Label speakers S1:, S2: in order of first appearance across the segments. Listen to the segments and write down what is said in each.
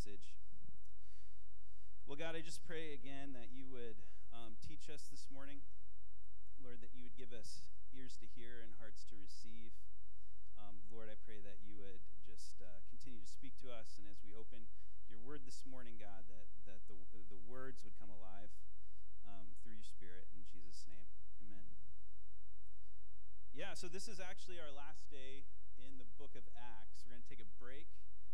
S1: message. Well, God, I just pray again that you would um, teach us this morning. Lord, that you would give us ears to hear and hearts to receive. Um, Lord, I pray that you would just uh, continue to speak to us. And as we open your word this morning, God, that, that the, the words would come alive um, through your spirit. In Jesus' name, amen. Yeah, so this is actually our last day in the book of Acts. We're going to take a break.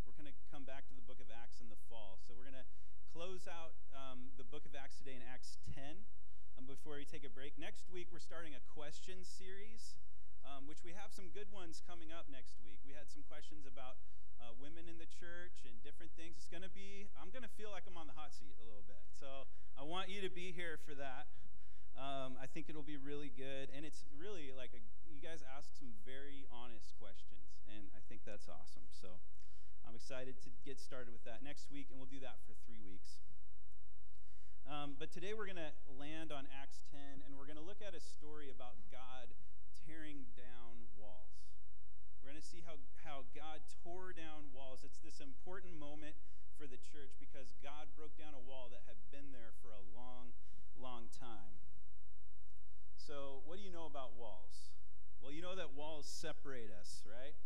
S1: We're going to come back to the book of Acts in the fall. So we're going to close out um, the book of Acts today in Acts 10 um, before we take a break. Next week, we're starting a question series, um, which we have some good ones coming up next week. We had some questions about uh, women in the church and different things. It's going to be, I'm going to feel like I'm on the hot seat a little bit. So I want you to be here for that. Um, I think it'll be really good. And it's really like a, you guys ask some very honest questions, and I think that's awesome. So I'm excited to get started with that next week, and we'll do that for three weeks. Um, but today we're going to land on Acts 10, and we're going to look at a story about God tearing down walls. We're going to see how, how God tore down walls. It's this important moment for the church because God broke down a wall that had been there for a long, long time. So, what do you know about walls? Well, you know that walls separate us, right?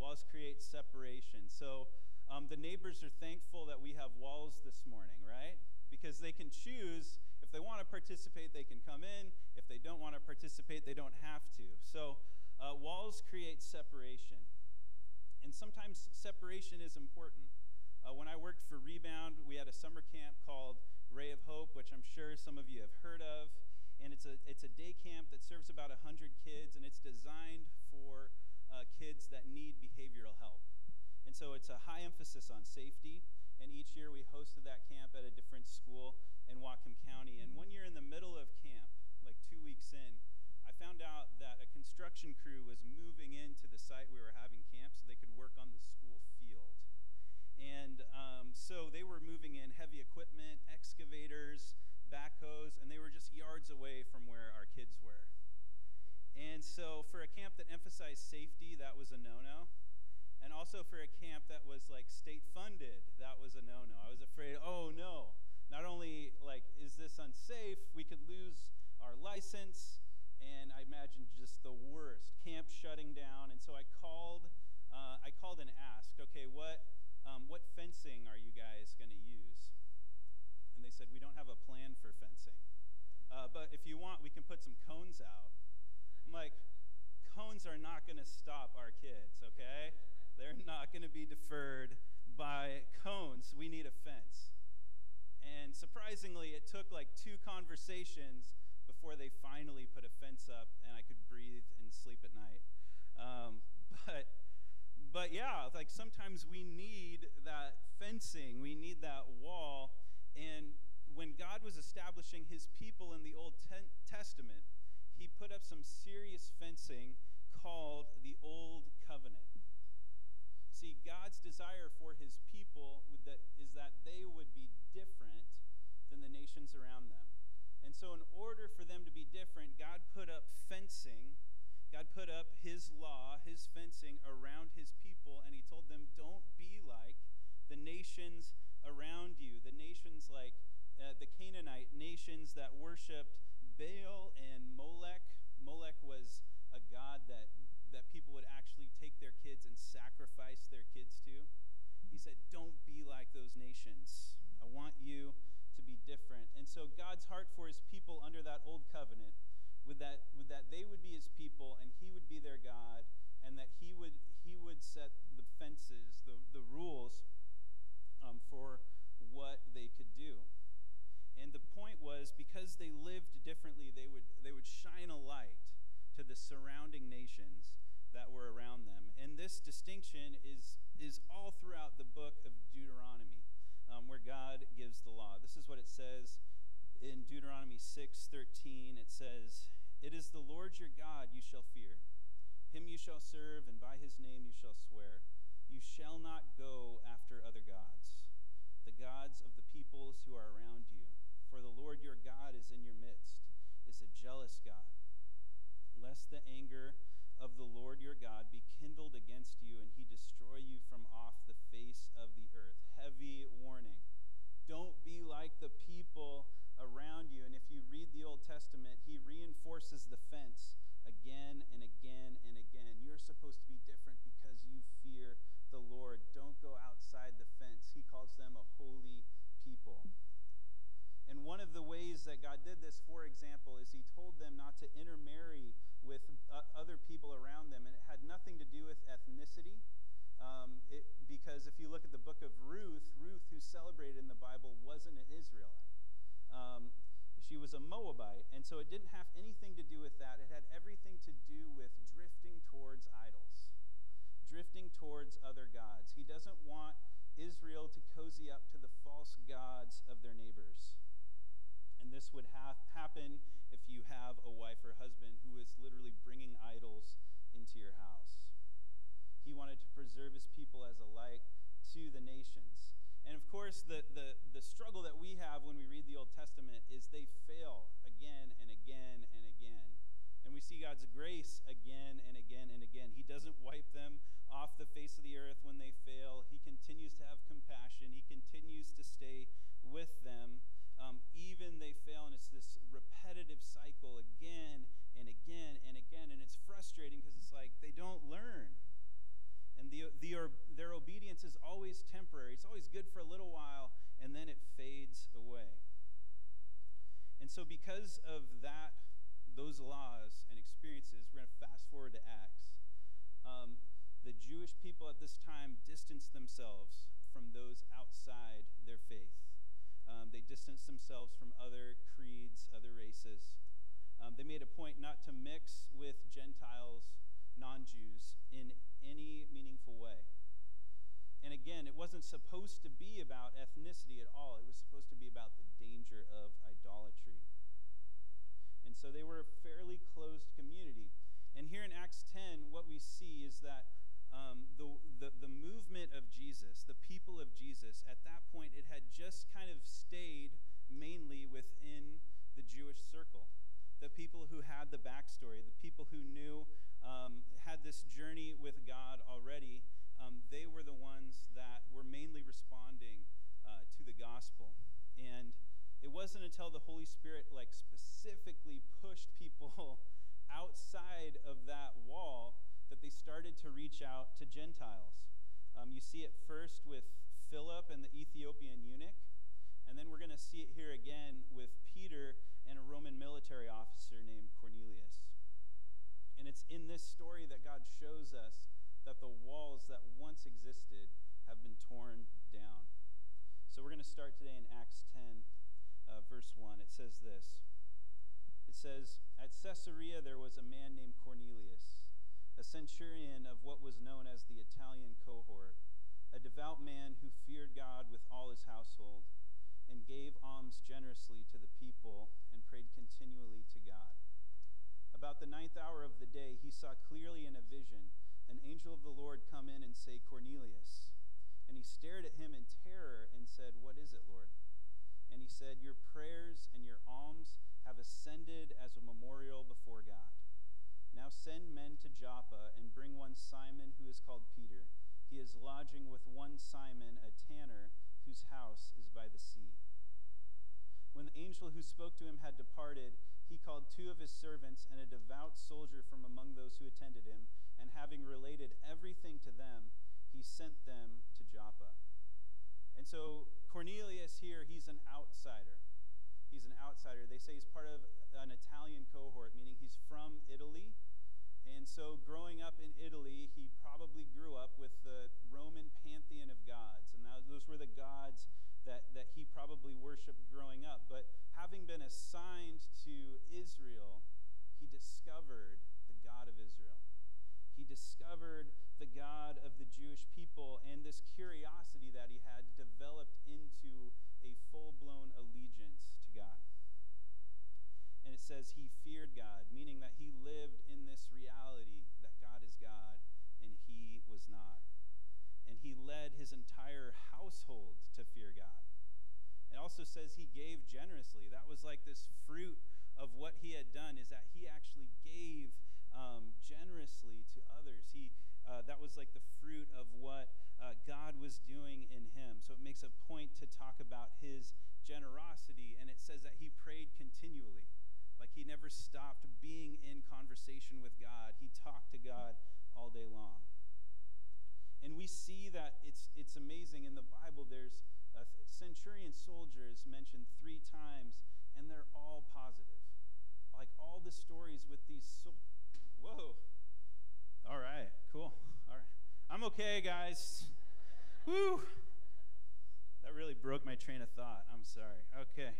S1: Walls create separation. So, um, the neighbors are thankful that we have walls this morning, right? Because they can choose if they want to participate, they can come in. If they don't want to participate, they don't have to. So, uh, walls create separation. And sometimes separation is important. Uh, when I worked for Rebound, we had a summer camp called Ray of Hope, which I'm sure some of you have heard of and it's a, it's a day camp that serves about 100 kids, and it's designed for uh, kids that need behavioral help. And so it's a high emphasis on safety, and each year we hosted that camp at a different school in Whatcom County. And one year in the middle of camp, like two weeks in, I found out that a construction crew was moving into the site we were having camp so they could work on the school field. And um, so they were moving in heavy equipment, excavators, backhoes, and they were just yards away from where our kids were. And so, for a camp that emphasized safety, that was a no no. And also for a camp that was like state funded, that was a no no. I was afraid, oh no, not only like is this unsafe, we could lose our license, and I imagined just the worst camp shutting down. And so I called, uh, I called and asked, okay, what, um, what fencing are you guys going to use? and they said, We don't have a plan for fencing. Uh, but if you want, we can put some cones out. I'm like, Cones are not going to stop our kids, okay? They're not going to be deferred by cones. We need a fence. And surprisingly, it took like two conversations before they finally put a fence up and I could breathe and sleep at night. Um, but but yeah, like sometimes we need that fencing, we need that wall and when God was establishing his people in the Old Testament, he put up some serious fencing called the Old Covenant. See, God's desire for his people is that they would be different than the nations around them. And so, in order for them to be different, God put up fencing. God put up his law, his fencing around his people, and he told them, Don't be like the nations around you, the nations like uh, the Canaanite nations that worshiped Baal and Molech. Molech was a god that, that people would actually take their kids and sacrifice their kids to. He said, Don't be like those nations. I want you to be different. And so God's heart for his people under that old covenant would that, would that they would be his people and he would be their God and that he would, he would set the fences, the, the rules um, for what they could do. And the point was because they lived differently, they would, they would shine a light to the surrounding nations that were around them. And this distinction is, is all throughout the book of Deuteronomy, um, where God gives the law. This is what it says in Deuteronomy 6:13. It says, "It is the Lord your God you shall fear. Him you shall serve, and by his name you shall swear. You shall not go after other gods, the gods of the peoples who are around you. For the Lord your God is in your midst, is a jealous God. Lest the anger of the Lord your God be kindled against you, and he destroy you from off the face of the earth. Heavy And one of the ways that God did this, for example, is He told them not to intermarry with uh, other people around them. And it had nothing to do with ethnicity. Um, it, because if you look at the book of Ruth, Ruth, who's celebrated in the Bible, wasn't an Israelite. Um, she was a Moabite. And so it didn't have anything to do with that. It had everything to do with drifting towards idols, drifting towards other gods. He doesn't want Israel to cozy up to the false gods of their neighbors. And this would ha- happen if you have a wife or husband who is literally bringing idols into your house. He wanted to preserve his people as a light to the nations. And of course, the, the, the struggle that we have when we read the Old Testament is they fail again and again and again. And we see God's grace again and again and again. He doesn't wipe them off the face of the earth when they fail. He continues to have compassion. He continues to stay with them. Um, even they fail, and it's this repetitive cycle again and again and again. And it's frustrating because it's like they don't learn. And the, the, their obedience is always temporary. It's always good for a little while, and then it fades away. And so, because of that, those laws and experiences, we're going to fast forward to Acts. Um, the Jewish people at this time distanced themselves from those outside their faith. Um, they distanced themselves from other creeds, other races. Um, they made a point not to mix with Gentiles, non Jews, in any meaningful way. And again, it wasn't supposed to be about ethnicity at all, it was supposed to be about the danger of idolatry. And so they were a fairly closed community. And here in Acts 10, what we see is that um, the, the, the movement of Jesus, the people of Jesus, at that point, it had just kind of stayed mainly within the Jewish circle. The people who had the backstory, the people who knew, um, had this journey with God already, um, they were the ones that were mainly responding uh, to the gospel. And it wasn't until the Holy Spirit, like, specifically pushed people outside of that wall that they started to reach out to Gentiles. Um, you see it first with Philip and the Ethiopian eunuch, and then we're going to see it here again with Peter and a Roman military officer named Cornelius. And it's in this story that God shows us that the walls that once existed have been torn down. So we're going to start today in Acts 10, uh, verse 1. It says this It says, At Caesarea there was a man named Cornelius a centurion of what was known as the Italian cohort, a devout man who feared God with all his household, and gave alms generously to the people and prayed continually to God. About the ninth hour of the day, he saw clearly in a vision an angel of the Lord come in and say, Cornelius. And he stared at him in terror and said, What is it, Lord? And he said, Your prayers and your alms have ascended as a memorial before God. Now send men to Joppa and bring one Simon who is called Peter. He is lodging with one Simon, a tanner, whose house is by the sea. When the angel who spoke to him had departed, he called two of his servants and a devout soldier from among those who attended him, and having related everything to them, he sent them to Joppa. And so Cornelius here, he's an outsider. He's an outsider. They say he's part of an Italian cohort, meaning he's from Italy. And so, growing up in Italy, he probably grew up with the Roman pantheon of gods. And that, those were the gods that, that he probably worshiped growing up. But having been assigned to Israel, he discovered the God of Israel. He discovered the God of the Jewish people, and this curiosity that he had developed into a full blown allegiance to God. And it says he feared God, meaning that he lived in this reality that God is God and he was not. And he led his entire household to fear God. It also says he gave generously. That was like this fruit of what he had done, is that he actually gave um, generously to others. He, uh, that was like the fruit of what uh, God was doing in him. So it makes a point to talk about his generosity, and it says that he prayed continually. Like he never stopped being in conversation with God. He talked to God all day long. And we see that it's, it's amazing in the Bible. There's a centurion centurion soldier is mentioned three times, and they're all positive. Like all the stories with these. Sol- Whoa. All right, cool. All right. I'm okay, guys. Woo. That really broke my train of thought. I'm sorry. Okay.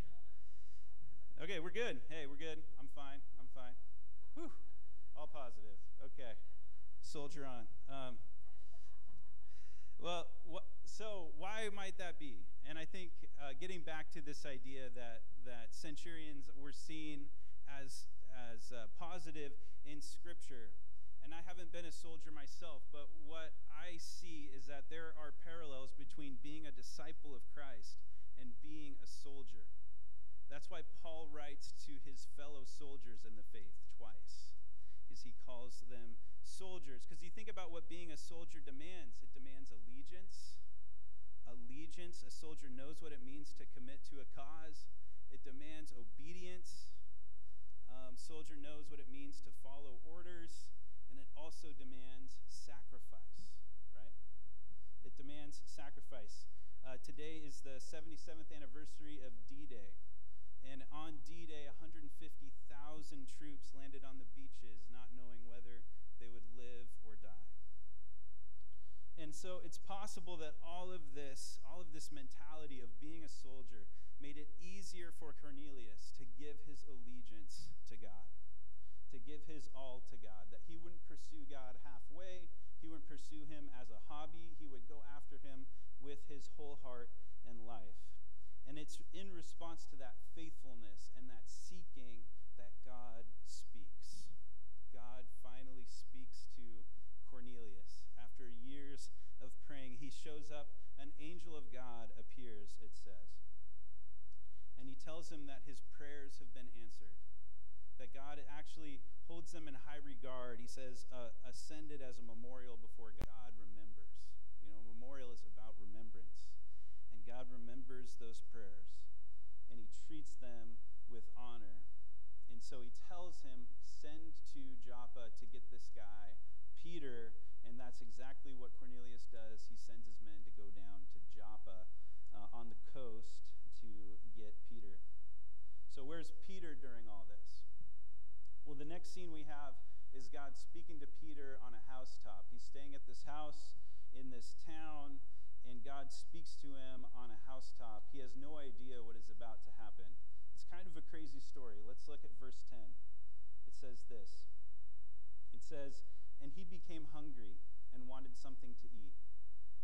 S1: Okay, we're good. Hey, we're good. I'm fine. I'm fine. Whew. All positive. Okay. Soldier on. Um, well, wh- so why might that be? And I think uh, getting back to this idea that that centurions were seen as as uh, positive in Scripture, and I haven't been a soldier myself, but what I see is that there are parallels between being a disciple of Christ and being a soldier. That's why Paul writes to his fellow soldiers in the faith twice. Is he calls them soldiers because you think about what being a soldier demands. It demands allegiance. Allegiance, a soldier knows what it means to commit to a cause. It demands obedience. Um, soldier knows what it means to follow orders, and it also demands sacrifice, right? It demands sacrifice. Uh, today is the 77th anniversary of D Day. And on D Day, 150,000 troops landed on the beaches, not knowing whether they would live or die. And so it's possible that all of this, all of this mentality of being a soldier, made it easier for Cornelius to give his allegiance to God, to give his all to God, that he wouldn't pursue God halfway, he wouldn't pursue him as a hobby, he would go after him with his whole heart and life. And it's in response to that faithfulness and that seeking that God speaks. God finally speaks to Cornelius. After years of praying, he shows up. An angel of God appears, it says. And he tells him that his prayers have been answered, that God actually holds them in high regard. He says, uh, ascended as a memorial before God remembers. You know, memorial is about God remembers those prayers, and he treats them with honor. And so he tells him, send to Joppa to get this guy, Peter, and that's exactly what Cornelius does. He sends his men to go down to Joppa uh, on the coast to get Peter. So, where's Peter during all this? Well, the next scene we have is God speaking to Peter on a housetop. He's staying at this house in this town, and God speaks to him on a housetop. He has no idea what is about to happen. It's kind of a crazy story. Let's look at verse 10. It says this It says, And he became hungry and wanted something to eat.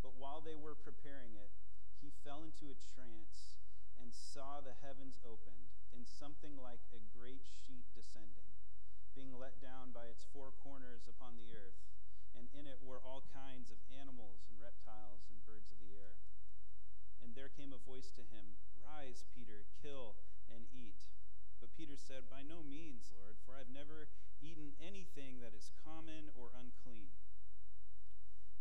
S1: But while they were preparing it, he fell into a trance and saw the heavens opened and something like a great sheet descending, being let down by its four corners upon the earth. And in it were all kinds of animals and reptiles and birds of the air. And there came a voice to him, Rise, Peter, kill and eat. But Peter said, By no means, Lord, for I've never eaten anything that is common or unclean.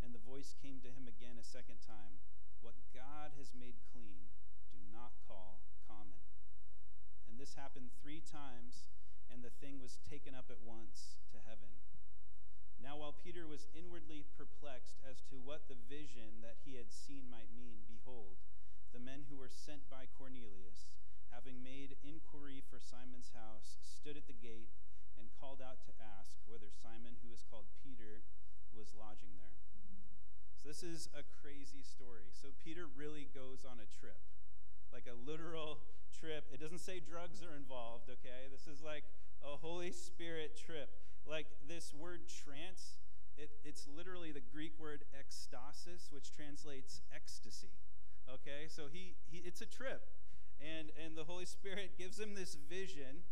S1: And the voice came to him again a second time What God has made clean, do not call common. And this happened three times, and the thing was taken up at once to heaven. Now, while Peter was inwardly perplexed as to what the vision that he had seen might mean, behold, the men who were sent by Cornelius, having made inquiry for Simon's house, stood at the gate and called out to ask whether Simon, who is called Peter, was lodging there. So, this is a crazy story. So, Peter really goes on a trip, like a literal trip. It doesn't say drugs are involved, okay? This is like a Holy Spirit trip. Like this word trance, it, it's literally the Greek word ekstasis, which translates ecstasy. Okay, so he, he it's a trip. And, and the Holy Spirit gives him this vision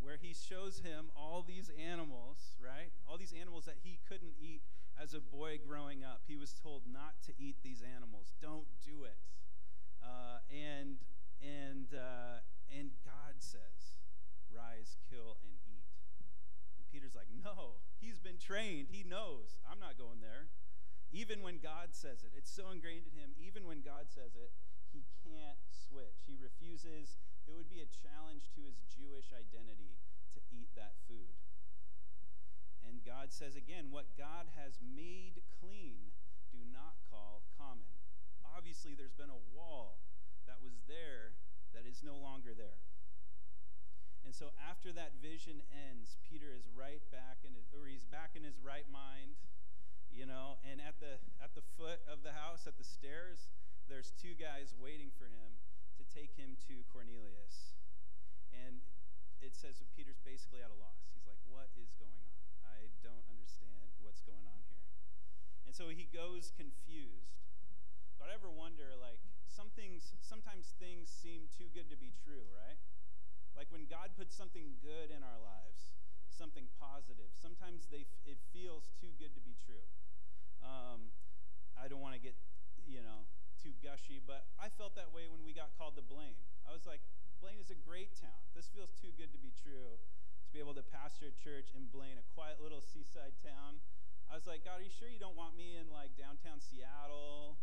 S1: where he shows him all these animals, right? All these animals that he couldn't eat as a boy growing up. He was told not to eat these animals. Don't do it. Uh, and and uh, and God says, "Rise, kill, and eat." Peter's like, No, he's been trained. He knows. I'm not going there. Even when God says it, it's so ingrained in him. Even when God says it, he can't switch. He refuses. It would be a challenge to his Jewish identity to eat that food. And God says again, What God has made clean, do not call common. Obviously, there's been a wall that was there that is no longer there. And so after that vision ends, Peter is right back in his, or he's back in his right mind, you know, and at the at the foot of the house at the stairs, there's two guys waiting for him to take him to Cornelius. And it says that Peter's basically at a loss. He's like, "What is going on? I don't understand what's going on here." And so he goes confused. But I ever wonder like some things sometimes things seem too good to be true, right? Like when God puts something good in our lives, something positive, sometimes they, it feels too good to be true. Um, I don't want to get, you know, too gushy, but I felt that way when we got called to Blaine. I was like, Blaine is a great town. This feels too good to be true to be able to pastor a church in Blaine, a quiet little seaside town. I was like, God, are you sure you don't want me in like downtown Seattle?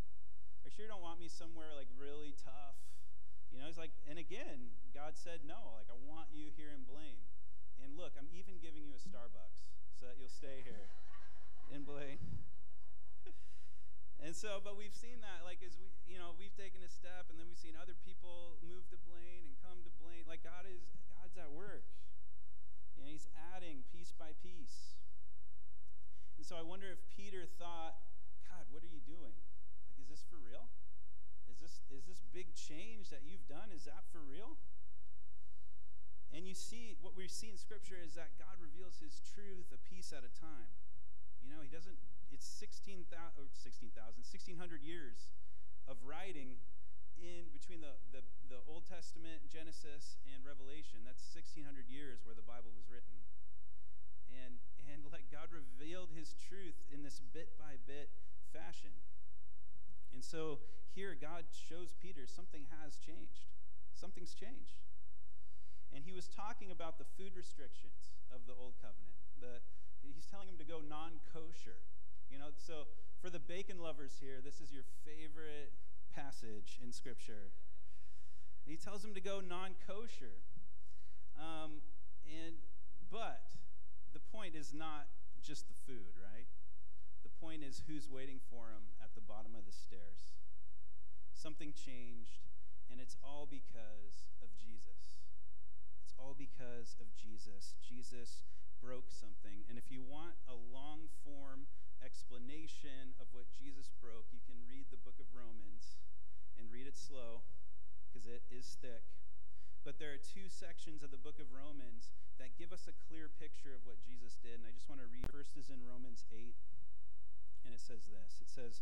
S1: Are you sure you don't want me somewhere like really tough? You know, it's like, and again, God said no. Like, I want you here in Blaine. And look, I'm even giving you a Starbucks so that you'll stay here in Blaine. and so, but we've seen that, like, as we, you know, we've taken a step, and then we've seen other people move to Blaine and come to Blaine. Like, God is, God's at work. And He's adding piece by piece. And so I wonder if Peter thought, God, what are you doing? Like, is this for real? Is this is this big change that you've done? Is that for real? And you see, what we see in Scripture is that God reveals His truth a piece at a time. You know, He doesn't, it's 16,000, 16,000, 1,600 years of writing in between the, the, the Old Testament, Genesis, and Revelation. That's 1,600 years where the Bible was written. And, and like God revealed His truth in this bit by bit fashion. And so here, God shows Peter something has changed. Something's changed and he was talking about the food restrictions of the old covenant. The, he's telling him to go non-kosher. You know, so for the bacon lovers here, this is your favorite passage in Scripture. He tells him to go non-kosher, um, and but the point is not just the food, right? The point is who's waiting for him at the bottom of the stairs. Something changed, and it's all because of Jesus It's all because of Jesus. Jesus broke something. And if you want a long form explanation of what Jesus broke, you can read the book of Romans and read it slow because it is thick. But there are two sections of the book of Romans that give us a clear picture of what Jesus did. And I just want to read. First is in Romans 8, and it says this It says,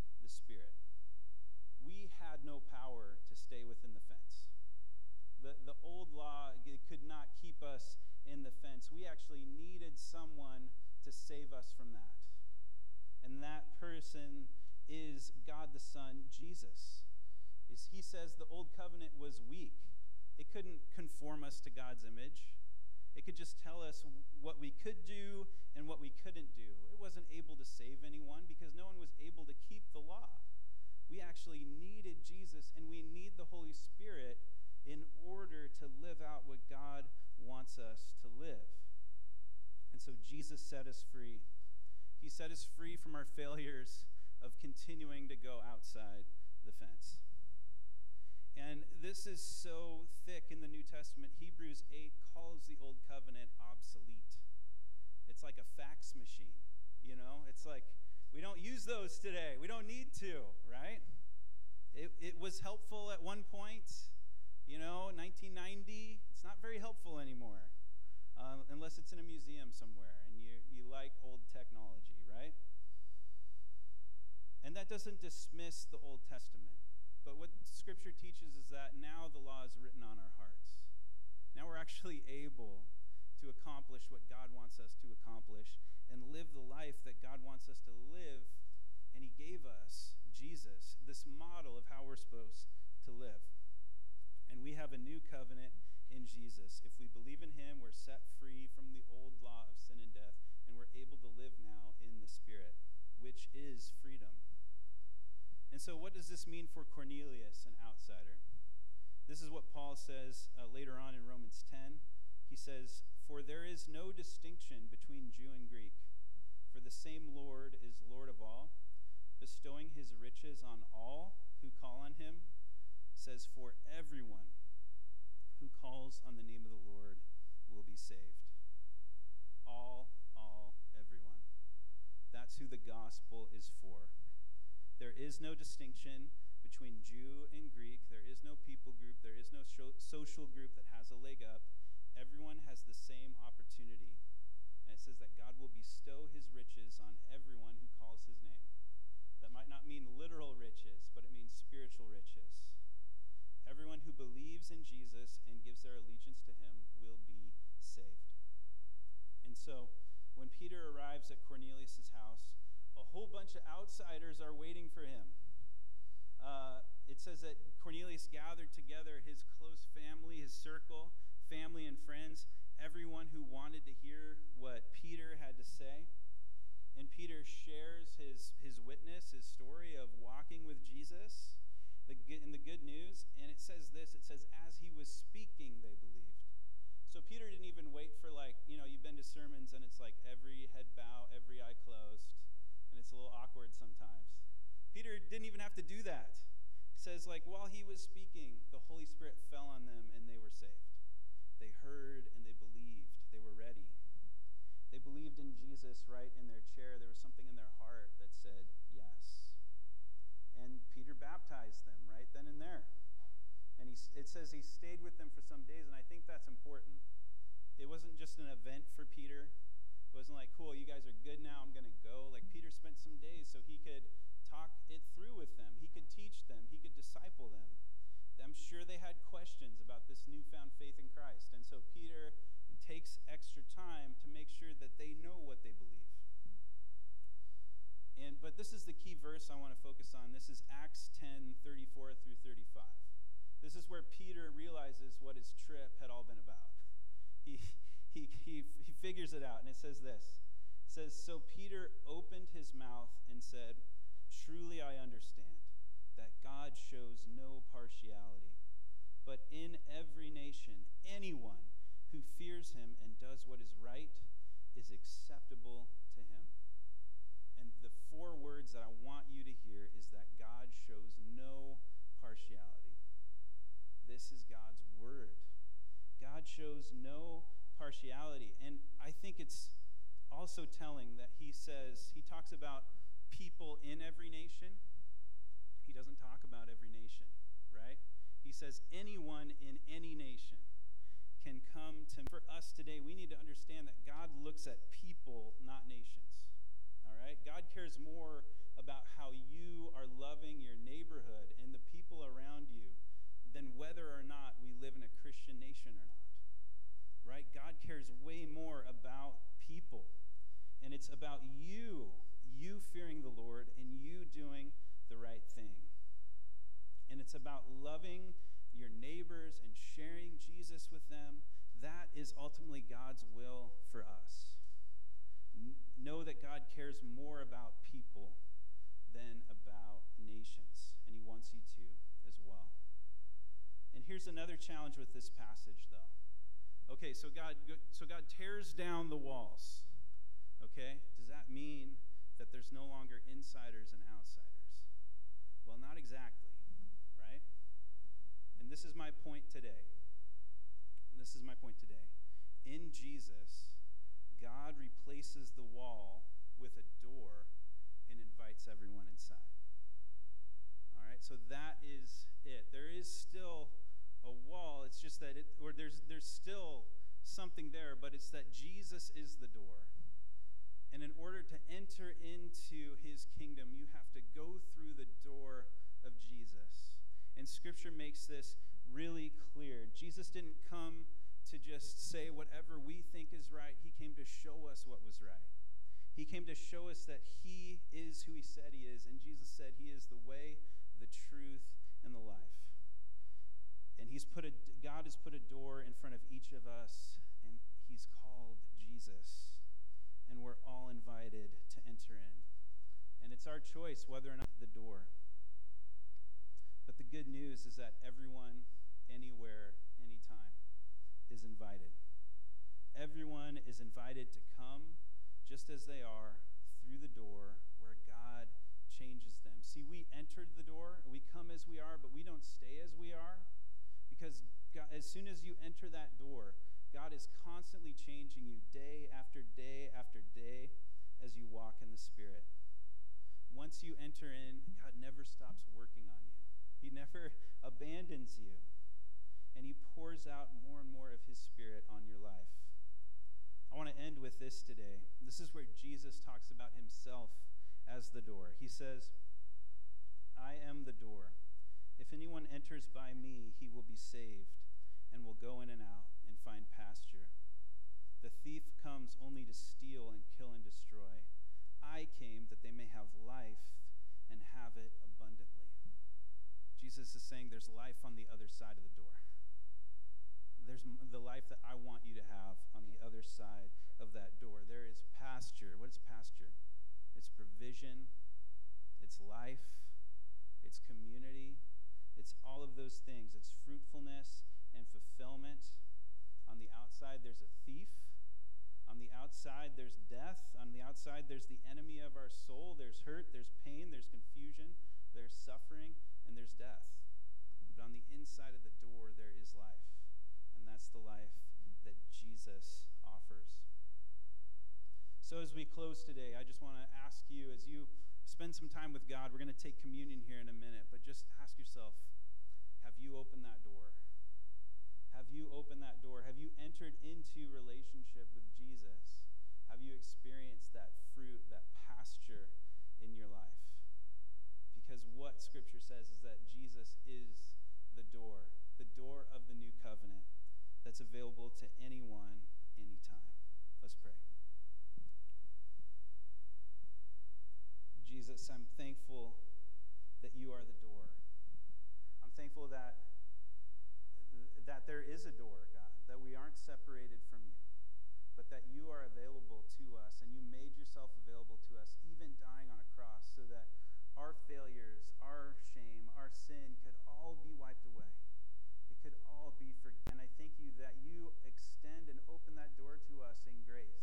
S1: Spirit. We had no power to stay within the fence the, the old law could not keep us in the fence. We actually needed someone to save us from that. And that person is God the Son, Jesus. Is he says the old covenant was weak. It couldn't conform us to God's image. It could just tell us what we could do and what we couldn't do. It wasn't able to save anyone because no one was able to keep the law. We actually needed Jesus and we need the Holy Spirit in order to live out what God wants us to live. And so Jesus set us free. He set us free from our failures of continuing to go outside the fence. And this is so thick in the New Testament. Hebrews 8 calls the Old Covenant obsolete. It's like a fax machine, you know? It's like we don't use those today. We don't need to, right? It, it was helpful at one point, you know, 1990, it's not very helpful anymore, uh, unless it's in a museum somewhere and you, you like old technology, right? And that doesn't dismiss the Old Testament. But what Scripture teaches is that now the law is written on our hearts. Now we're actually able to accomplish what God wants us to accomplish and live the life that God wants us to live. And He gave us, Jesus, this model of how we're supposed to live. And we have a new covenant in Jesus. If we believe in him, we're set free from the old law of sin and death, and we're able to live now in the Spirit, which is freedom. And so, what does this mean for Cornelius, an outsider? This is what Paul says uh, later on in Romans 10. He says, For there is no distinction between Jew and Greek, for the same Lord is Lord of all, bestowing his riches on all who call on him. Says, For everyone who calls on the name of the Lord will be saved. All, all, everyone. That's who the gospel is for. There is no distinction between Jew and Greek. There is no people group. There is no social group that has a leg up. Everyone has the same opportunity. And it says that God will bestow his riches on everyone who calls his name. That might not mean literal riches, but it means spiritual riches. Everyone who believes in Jesus and gives their allegiance to him will be saved. And so, when Peter arrives at Cornelius' house, a whole bunch of outsiders are waiting for him. Uh, it says that Cornelius gathered together his close family, his circle, family and friends, everyone who wanted to hear what Peter had to say. And Peter shares his, his witness, his story of walking with Jesus the, in the good news. And it says this it says, as he was speaking, they believed. So Peter didn't even wait for, like, you know, you've been to sermons and it's like every head bow, every eye closed, and it's a little awkward sometimes. Peter didn't even have to do that. It says, like, while he was speaking, the Holy Spirit fell on them and they were saved. They heard and they believed. They were ready. They believed in Jesus right in their chair. There was something in their heart that said yes. And Peter baptized them right then and there. And he, it says he stayed with them for some days, and I think that's important. It wasn't just an event for Peter. It wasn't like, cool, you guys are good now, I'm going to go. Like, Peter spent some days so he could talk it through with them, he could teach them, he could disciple them. I'm sure they had questions about this newfound faith in Christ. And so Peter takes extra time to make sure that they know what they believe. And but this is the key verse I want to focus on. This is Acts 10, 34 through 35. This is where Peter realizes what his trip had all been about. He he he, he figures it out, and it says this. It says, So Peter opened his mouth and said, Truly I understand that God shows no partiality. But in every nation, anyone who fears him and does what is right is acceptable to him. And the four words that I want you to hear is that God shows no partiality. This is God's word. God shows no partiality. And I think it's also telling that he says, he talks about people in every nation. He doesn't talk about every nation, right? He says anyone in any nation can come to for us today we need to understand that god looks at people not nations all right? God cares more about how you are loving your neighborhood and the people around you than whether or not we live in a christian nation or not right? God cares way more about people and it's about you you fearing the lord and you doing the right thing. And it's about loving your neighbors and sharing Jesus with them. That is ultimately God's will for us. N- know that God cares more about people than about nations, and He wants you to as well. And here's another challenge with this passage, though. Okay, so God, so God tears down the walls. Okay, does that mean that there's no longer insiders and outsiders? Well, not exactly, right? And this is my point today. This is my point today. In Jesus, God replaces the wall with a door and invites everyone inside. All right, so that is it. There is still a wall. It's just that it, or there's there's still something there, but it's that Jesus is the door. And in order to enter into his kingdom, you have to go through the door of Jesus. And scripture makes this really clear. Jesus didn't come to just say whatever we think is right, he came to show us what was right. He came to show us that he is who he said he is. And Jesus said he is the way, the truth, and the life. And he's put a, God has put a door in front of each of us, and he's called Jesus. and we're all invited to enter in. And it's our choice whether or not the door. But the good news is that everyone, anywhere, anytime, is invited. Everyone is invited to come just as they are through the door where God changes them. See, we entered the door, we come as we are, but we don't stay as we are because God, as soon as you enter that door, God is constantly changing you day after day after day as you walk in the Spirit. Once you enter in, God never stops working on you, He never abandons you, and He pours out more and more of His Spirit on your life. I want to end with this today. This is where Jesus talks about Himself as the door. He says, I am the door. If anyone enters by me, he will be saved and will go in and out and find pasture. The thief comes only to steal and kill and destroy. I came that they may have life and have it abundantly. Jesus is saying there's life on the other side of the door. There's the life that I want you to have on the other side of that door. There is pasture. What is pasture? It's provision, it's life, it's community, it's all of those things. It's fruitfulness and fulfillment. On the outside, there's a thief. On the outside, there's death. On the outside, there's the enemy of our soul. There's hurt, there's pain, there's confusion, there's suffering, and there's death. But on the inside of the door, there is life. And that's the life that Jesus offers. So, as we close today, I just want to ask you, as you spend some time with God, we're going to take communion here in a minute, but just ask yourself have you opened that door? Have you opened that door? Have you entered into relationship with Jesus? Have you experienced that fruit, that pasture in your life? Because what Scripture says is that Jesus is the door, the door of the new covenant that's available to anyone, anytime. Let's pray. Jesus, I'm thankful that you are the door. I'm thankful that that there is a door, God, that we aren't separated from you, but that you are available to us and you made yourself available to us, even dying on a cross, so that our failures, our shame, our sin could all be wiped away. It could all be forgiven. And I thank you that you extend and open that door to us in grace.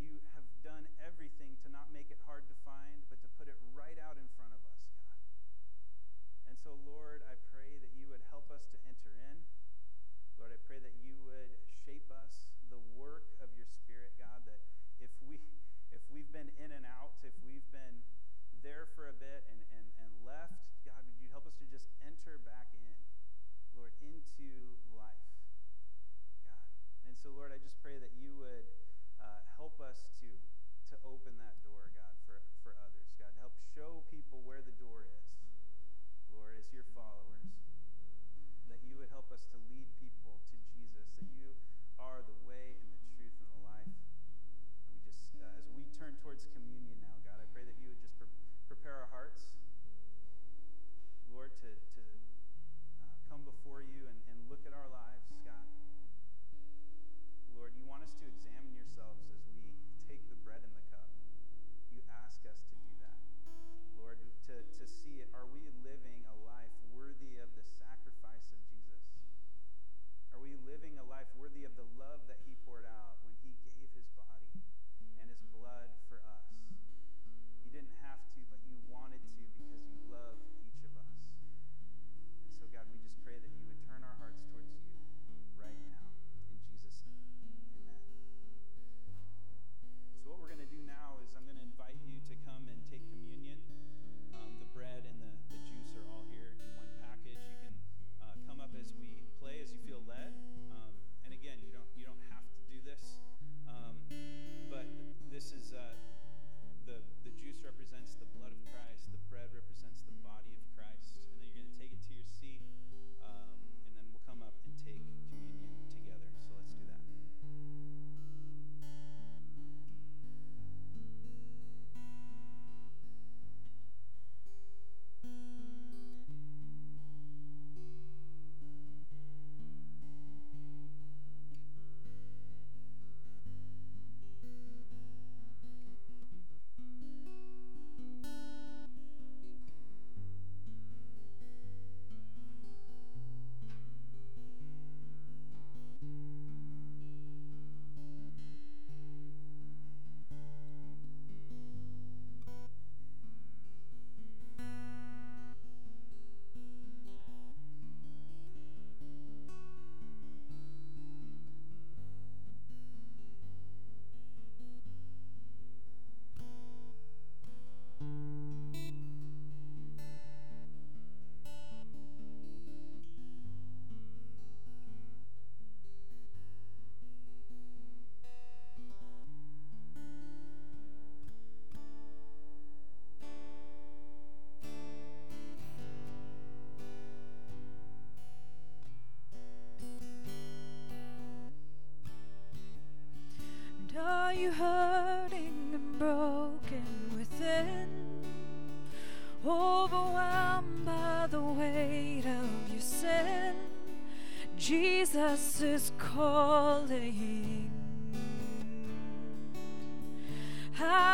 S1: You have done everything to not make it hard to find, but to put it right out in front of us, God. And so, Lord, I pray that you would help us to enter in. Lord, I pray that you would shape us,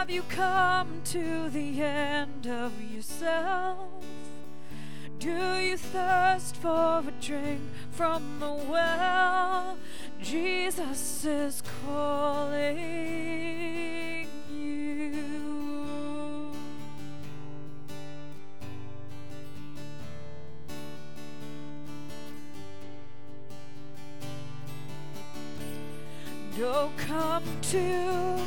S2: Have you come to the end of yourself? Do you thirst for a drink from the well? Jesus is calling you. Don't come to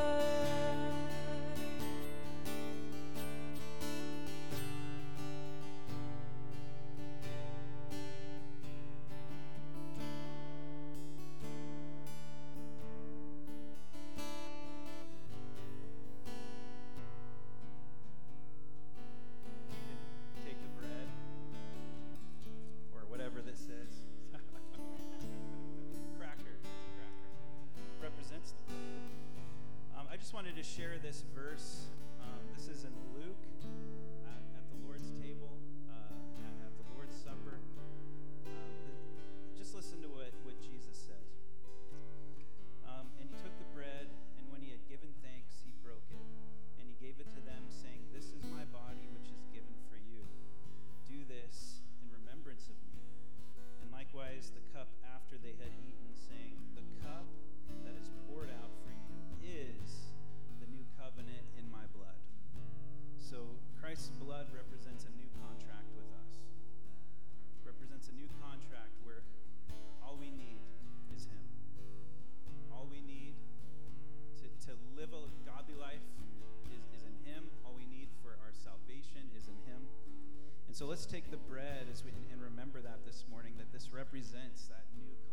S1: So let's take the bread as we, and remember that this morning, that this represents that new covenant.